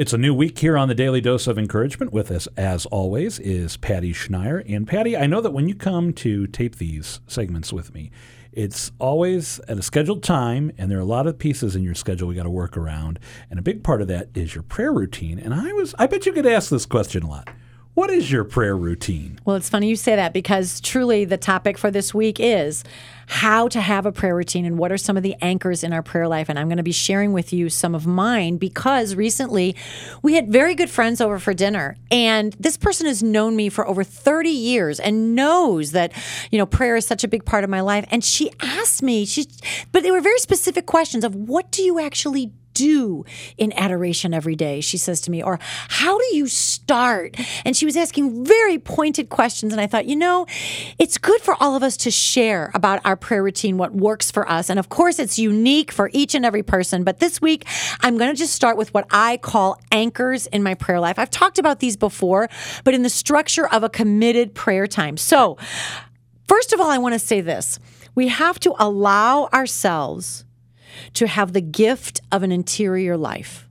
It's a new week here on the Daily Dose of Encouragement. With us, as always, is Patty Schneier. And Patty, I know that when you come to tape these segments with me, it's always at a scheduled time, and there are a lot of pieces in your schedule we got to work around. And a big part of that is your prayer routine. And I was, I bet you could ask this question a lot. What is your prayer routine? Well, it's funny you say that because truly the topic for this week is how to have a prayer routine and what are some of the anchors in our prayer life. And I'm going to be sharing with you some of mine because recently we had very good friends over for dinner. And this person has known me for over 30 years and knows that, you know, prayer is such a big part of my life. And she asked me, she, but they were very specific questions of what do you actually do in adoration every day, she says to me, or how do you start? And she was asking very pointed questions. And I thought, you know, it's good for all of us to share about our prayer routine, what works for us. And of course, it's unique for each and every person. But this week, I'm going to just start with what I call anchors in my prayer life. I've talked about these before, but in the structure of a committed prayer time. So, first of all, I want to say this we have to allow ourselves to have the gift of an interior life.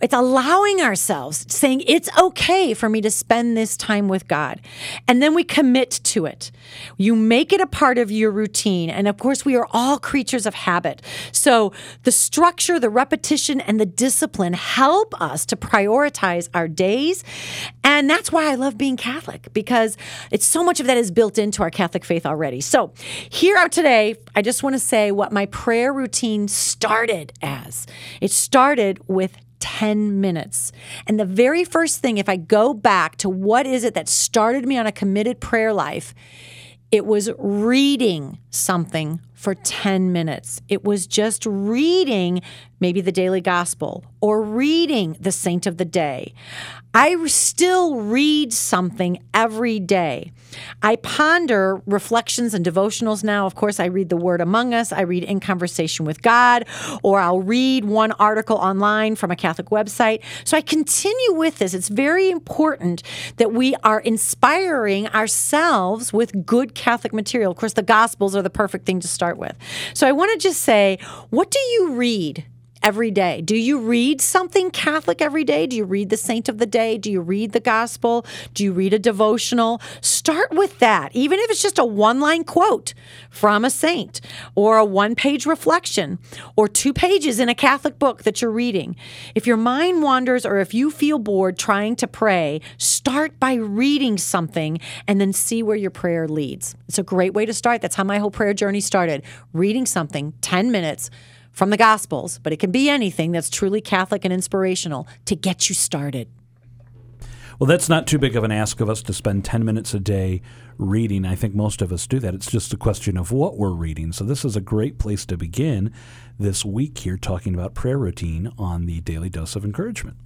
It's allowing ourselves, saying it's okay for me to spend this time with God. And then we commit to it. You make it a part of your routine. And of course, we are all creatures of habit. So the structure, the repetition, and the discipline help us to prioritize our days. And that's why I love being Catholic because it's so much of that is built into our Catholic faith already. So here are today, I just want to say what my prayer routine started as. It started with 10 minutes. And the very first thing, if I go back to what is it that started me on a committed prayer life, it was reading something for 10 minutes. It was just reading maybe the daily gospel or reading the saint of the day. I still read something every day. I ponder reflections and devotionals now. Of course, I read The Word Among Us, I read In Conversation with God, or I'll read one article online from a Catholic website. So I continue with this. It's very important that we are inspiring ourselves with good Catholic material. Of course, the Gospels are the perfect thing to start with. So I want to just say, what do you read? every day? Do you read something Catholic every day? Do you read the saint of the day? Do you read the gospel? Do you read a devotional? Start with that, even if it's just a one line quote from a saint or a one page reflection or two pages in a Catholic book that you're reading. If your mind wanders or if you feel bored trying to pray, start by reading something and then see where your prayer leads. It's a great way to start. That's how my whole prayer journey started. Reading something 10 minutes from the Gospels, but it can be anything that's truly Catholic and inspirational to get you started. Well, that's not too big of an ask of us to spend 10 minutes a day reading. I think most of us do that. It's just a question of what we're reading. So, this is a great place to begin this week here talking about prayer routine on the Daily Dose of Encouragement.